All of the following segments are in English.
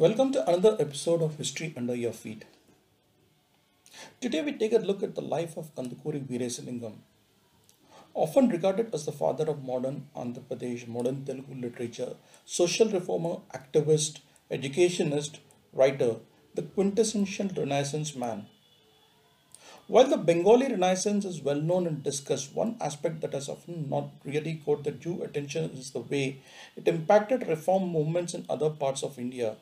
Welcome to another episode of History Under Your Feet. Today we take a look at the life of Kandukuri Veerasalingam, often regarded as the father of modern Andhra Pradesh, modern Telugu literature, social reformer, activist, educationist, writer, the quintessential Renaissance man. While the Bengali Renaissance is well known and discussed, one aspect that has often not really caught the due attention is the way it impacted reform movements in other parts of India.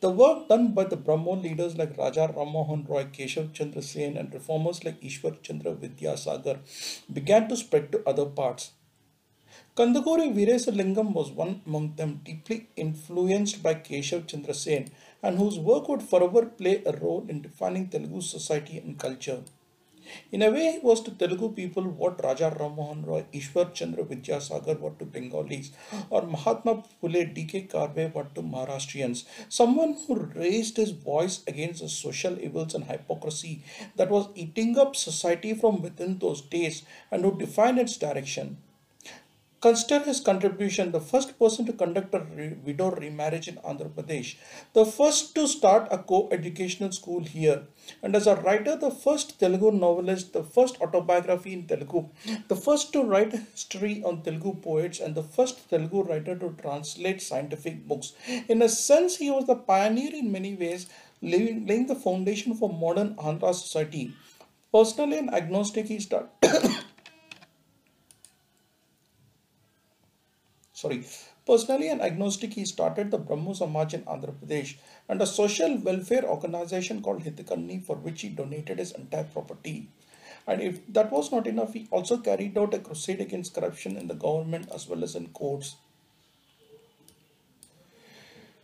The work done by the Brahmo leaders like Raja Rammohan Roy, Keshav Chandra Sen, and reformers like Ishwar Chandra Vidyasagar began to spread to other parts. Kandukuri Veerasalingam was one among them, deeply influenced by Keshav Chandra Sen, and whose work would forever play a role in defining Telugu society and culture. In a way, he was to Telugu people what Raja Rammohan Roy, Ishwar Chandra Vidyasagar were to Bengalis, or Mahatma Phule D.K. Karve were to Maharashtrians. Someone who raised his voice against the social evils and hypocrisy that was eating up society from within those days and who defined its direction. Consider his contribution, the first person to conduct a re- widow remarriage in Andhra Pradesh, the first to start a co-educational school here, and as a writer, the first Telugu novelist, the first autobiography in Telugu, the first to write history on Telugu poets, and the first Telugu writer to translate scientific books. In a sense, he was the pioneer in many ways, laying, laying the foundation for modern Andhra society. Personally and agnostic, he started. sorry. Personally an agnostic, he started the Brahmo Samaj in Andhra Pradesh and a social welfare organization called Hitakarni for which he donated his entire property. And if that was not enough, he also carried out a crusade against corruption in the government as well as in courts.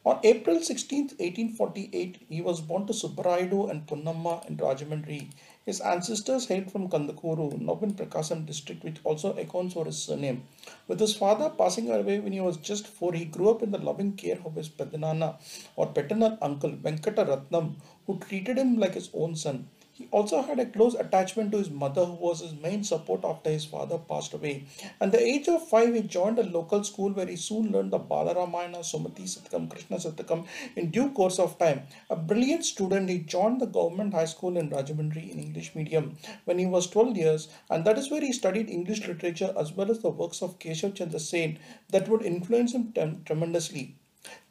On April 16, 1848, he was born to Subbarayudu and Punnamma in Rajahmundry. His ancestors hailed from Kandukuru, now in Prakasam district, which also accounts for his surname. With his father passing away when he was just four, he grew up in the loving care of his Pedanana or paternal uncle Venkata Ratnam, who treated him like his own son. He also had a close attachment to his mother, who was his main support after his father passed away. At the age of five, he joined a local school where he soon learned the Balaramayana, Sumati Satakam, Krishna Satakam in due course of time. A brilliant student, he joined the government high school in Rajahmundry in English medium when he was 12 years, and that is where he studied English literature as well as the works of Keshav Chandra Sen that would influence him tremendously.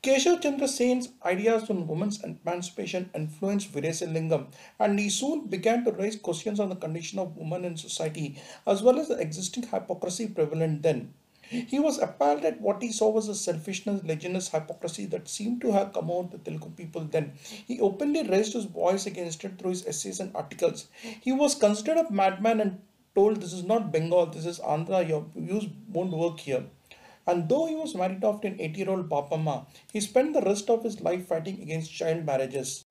Keshav Chandra Sen's ideas on women's emancipation influenced Veerasalingam and he soon began to raise questions on the condition of women in society as well as the existing hypocrisy prevalent then. He was appalled at what he saw was a selfishness, laziness, hypocrisy that seemed to have come out the Telugu people then. He openly raised his voice against it through his essays and articles. He was considered a madman and told this is not Bengal, this is Andhra, your views won't work here. And though he was married off to an 80 year old Papamma, he spent the rest of his life fighting against child marriages.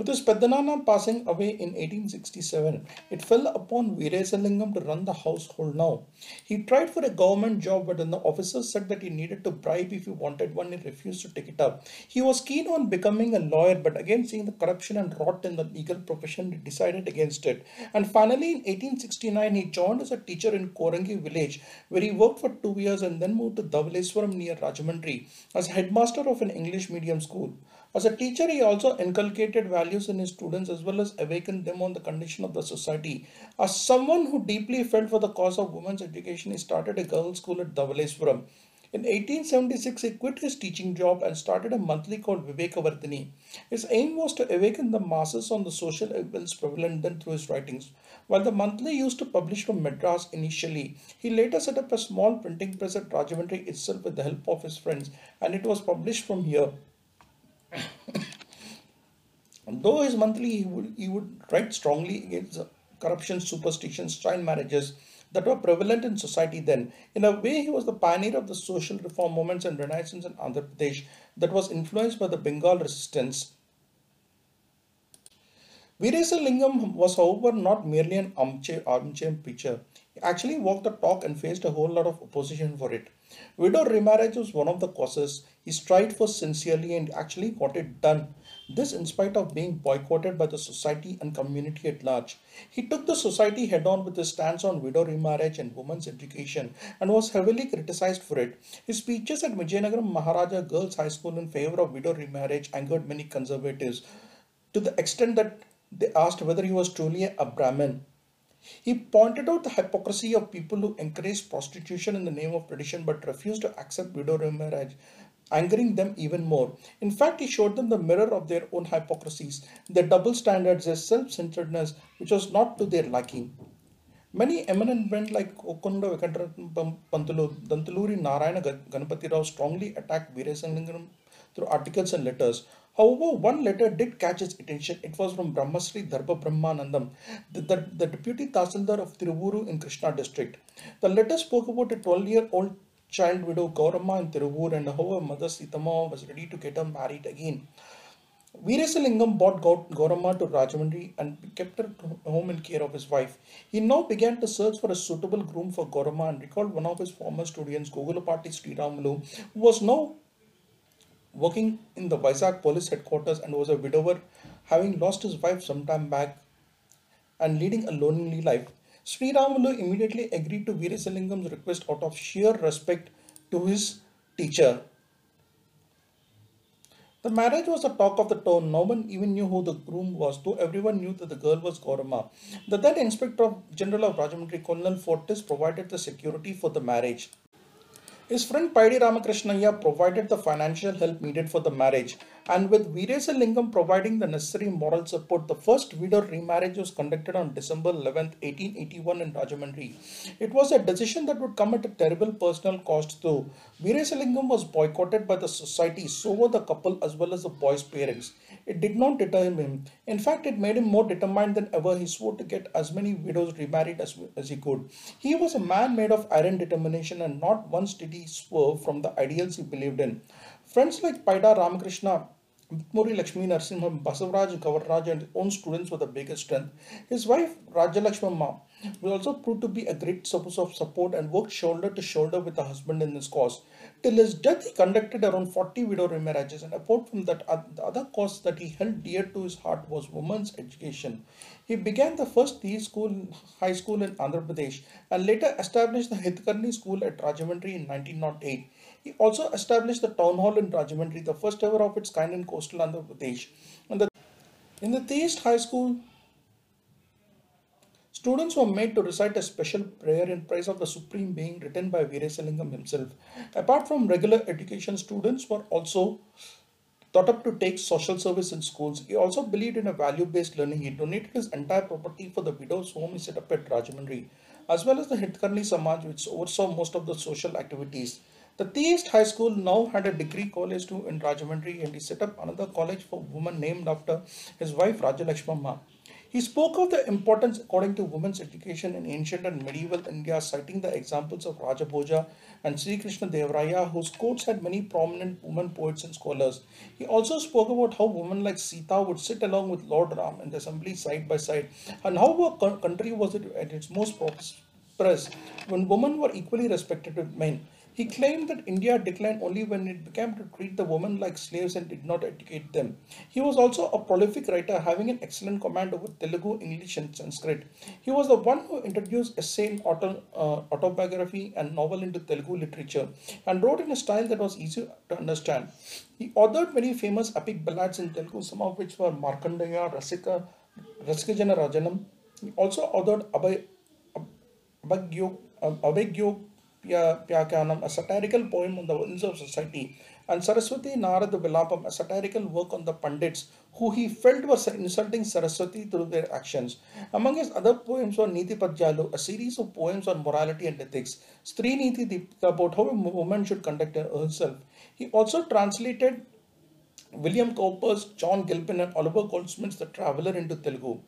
With his Pedanana passing away in 1867, it fell upon Veerasalingam to run the household now. He tried for a government job, but the officers said that he needed to bribe if he wanted one, he refused to take it up. He was keen on becoming a lawyer, but again seeing the corruption and rot in the legal profession, he decided against it. And finally, in 1869, he joined as a teacher in Korangi village, where he worked for two years and then moved to Dhavaleswaram near Rajahmundry as headmaster of an English medium school. As a teacher, he also inculcated values in his students as well as awakened them on the condition of the society. As someone who deeply felt for the cause of women's education, he started a girls' school at Dhavaleswaram. In 1876, he quit his teaching job and started a monthly called Vivekavardhini. His aim was to awaken the masses on the social evils prevalent then through his writings. While the monthly used to publish from Madras initially, he later set up a small printing press at Rajahmundry itself with the help of his friends, and it was published from here. Though his monthly, he would, he would write strongly against corruption, superstitions, child marriages that were prevalent in society then. In a way, he was the pioneer of the social reform movements and renaissance in Andhra Pradesh that was influenced by the Bengal renaissance. Veerasalingam was, however, not merely an armchair, armchair preacher. Actually walked the talk and faced a whole lot of opposition for it. Widow remarriage was one of the causes. He strived for sincerely and actually got it done. This in spite of being boycotted by the society and community at large. He took the society head on with his stance on widow remarriage and women's education and was heavily criticized for it. His speeches at Vijayanagaram Maharaja Girls High School in favor of widow remarriage angered many conservatives to the extent that they asked whether he was truly a Brahmin. He pointed out the hypocrisy of people who encourage prostitution in the name of tradition but refuse to accept widow remarriage angering them even more. In fact, he showed them the mirror of their own hypocrisies, their double standards, their self centeredness, which was not to their liking. Many eminent men like Okunda Pantulu, Dantaluri Narayana Ganapati Rao strongly attacked Veerasalingam through articles and letters. However, one letter did catch his attention. It was from Brahmasri Dharba Brahmanandam, the, the, the deputy Tahsildar of Tiruvuru in Krishna district. The letter spoke about a 12 year old child widow Gauramma in Tiruvur and how her mother Sitama was ready to get her married again. Veerasalingam brought Gauramma to Rajahmundry and kept her home in care of his wife. He now began to search for a suitable groom for Gauramma and recalled one of his former students, Gogulapati Sriramulu, who was now working in the Vizag police headquarters and was a widower, having lost his wife some time back and leading a lonely life. Sri Ramulu immediately agreed to Veerasalingam's request out of sheer respect to his teacher. The marriage was the talk of the town. No one even knew who the groom was, though everyone knew that the girl was Gauramma. The then Inspector General of Rajahmundry, Colonel Fortis, provided the security for the marriage. His friend Paidi Ramakrishnaya provided the financial help needed for the marriage and with Veerasalingam providing the necessary moral support, the first widow remarriage was conducted on December 11, 1881 in Rajahmundry. It was a decision that would come at a terrible personal cost though. Veerasalingam was boycotted by the society, so were the couple as well as the boy's parents. It did not deter him. In fact, it made him more determined than ever. He swore to get as many widows remarried as, as he could. He was a man made of iron determination and not once did he swerve from the ideals he believed in. Friends like Paida Ramakrishna, Muri Lakshmi Narasimha, Basavaraj, Kavaraj and his own students were the biggest strength. His wife Rajalakshmama was also proved to be a great source of support and worked shoulder to shoulder with her husband in this cause. Till his death, he conducted around 40 widow remarriages, and apart from that, the other cause that he held dear to his heart was women's education. He began the first school, high school in Andhra Pradesh, and later established the Hitkarni school at Rajahmundry in 1908. He also established the town hall in Rajahmundry, the first ever of its kind in coastal Andhra Pradesh. The, in the Theist High School, students were made to recite a special prayer in praise of the Supreme Being written by Veerasalingam himself. Apart from regular education, students were also taught up to take social service in schools. He also believed in a value-based learning. He donated his entire property for the widow's home he set up at Rajahmundry, as well as the Hitkarni Samaj, which oversaw most of the social activities. The Theist High School now had a degree college too in Rajahmundry and he set up another college for women named after his wife Rajalakshmama. He spoke of the importance according to women's education in ancient and medieval India, citing the examples of Rajabhoja and Sri Krishna Devaraya, whose courts had many prominent women poets and scholars. He also spoke about how women like Sita would sit along with Lord Ram in the assembly side by side, and how our country was at its most prosperous when women were equally respected with men. He claimed that India declined only when it began to treat the women like slaves and did not educate them. He was also a prolific writer, having an excellent command over Telugu, English, and Sanskrit. He was the one who introduced essay, auto, uh, autobiography, and novel into Telugu literature and wrote in a style that was easy to understand. He authored many famous epic ballads in Telugu, some of which were Markandeya, Rasika, Rasikajana Rajanam. He also authored Abhay, Abhagyo, Abhagyo Pyakyanam, a satirical poem on the ills of society, and Saraswati Narad Vilapam, a satirical work on the Pandits, who he felt were insulting Saraswati through their actions. Among his other poems were Niti Padjalu, a series of poems on morality and ethics, Stri Niti about how a woman should conduct herself. He also translated William Cowper's John Gilpin and Oliver Goldsmith's The Traveller into Telugu.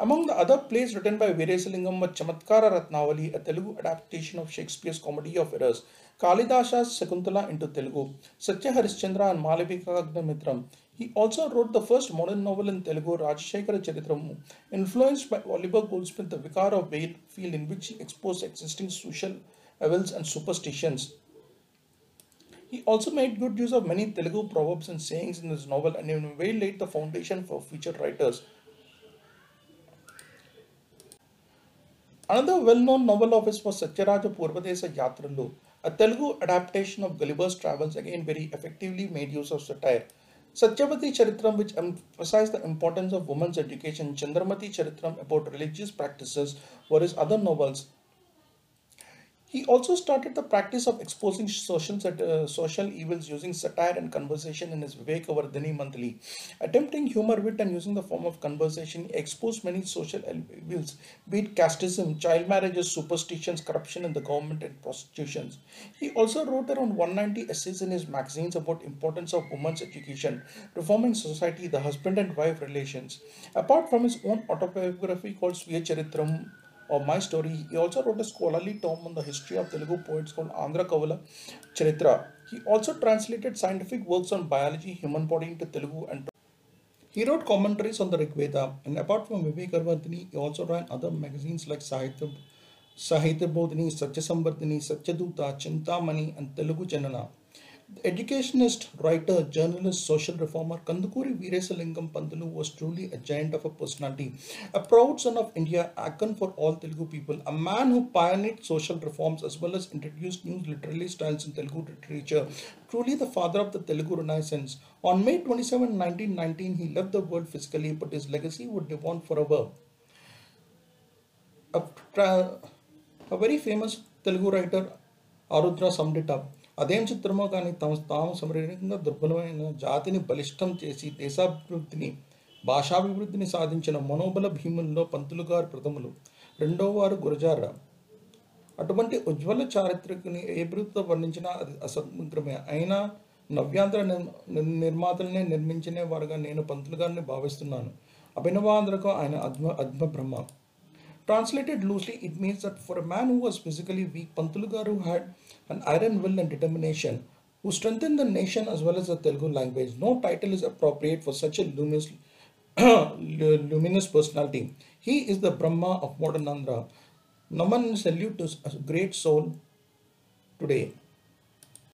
Among the other plays written by Veerasalingam were Chamatkara Ratnavali, a Telugu adaptation of Shakespeare's Comedy of Errors, Kalidasa's Sakuntala into Telugu, Satya Harishchandra and Malavika Agnamitram. He also wrote the first modern novel in Telugu, Rajashekara Charitramu, influenced by Oliver Goldsmith, the Vicar of Wakefield, in which he exposed existing social evils and superstitions. He also made good use of many Telugu proverbs and sayings in his novel and way laid the foundation for future writers. Another well-known novel of his was Satyaraja Purvadesa Yatralu, a Telugu adaptation of Gulliver's Travels, again very effectively made use of satire. Satyavati Charitram, which emphasized the importance of women's education, Chandramati Charitram about religious practices, were his other novels. He also started the practice of exposing social, uh, social evils using satire and conversation in his Vivekavardhini monthly. Attempting humor, wit, and using the form of conversation, he exposed many social evils, be it casteism, child marriages, superstitions, corruption in the government, and prostitutions. He also wrote around 190 essays in his magazines about importance of women's education, reforming society, the husband and wife relations. Apart from his own autobiography called Swiya Charitram, or my story. He also wrote a scholarly tome on the history of Telugu poets called Andhra Kavula Charitra. He also translated scientific works on biology, human body into Telugu and he wrote commentaries on the Rig Veda and apart from Vivekavardhini, he also ran other magazines like Sahitya, Sahitya Bodhini, Satya Sambardhini, Satyaduta, Chintamani and Telugu Zenana. Educationist, writer, journalist, social reformer Kandukuri Veerasalingam Pantulu was truly a giant of a personality, a proud son of India, icon for all Telugu people, a man who pioneered social reforms as well as introduced new literary styles in Telugu literature, truly the father of the Telugu Renaissance. On May 27, 1919, he left the world physically, but his legacy would live on forever. A, a very famous Telugu writer, Arudra summed it up. అదేం చిత్రమో కానీ తమ తాము శారీరకంగా దుర్బలమైన జాతిని బలిష్టం చేసి దేశాభివృద్ధిని భాషాభివృద్ధిని సాధించిన మనోబల భీముల్లో పంతులు గారు ప్రథములు. రెండో వారు గురజార. అటువంటి ఉజ్వల చారిత్రకుని ఏ బిరుదుతో వర్ణించినా అది అసమగ్రమే అయినా నవ్యాంధ్ర నిర్మాతలనే నిర్మించిన వారుగా నేను పంతులు గారిని భావిస్తున్నాను. అభినవాంధ్రకు ఆయన అద్మ అద్మ బ్రహ్మ Translated loosely, it means that for a man who was physically weak, Pantulu had an iron will and determination, who strengthened the nation as well as the Telugu language. No title is appropriate for such a luminous, luminous personality. He is the Brahma of modern Andhra. Naman salute to a great soul today.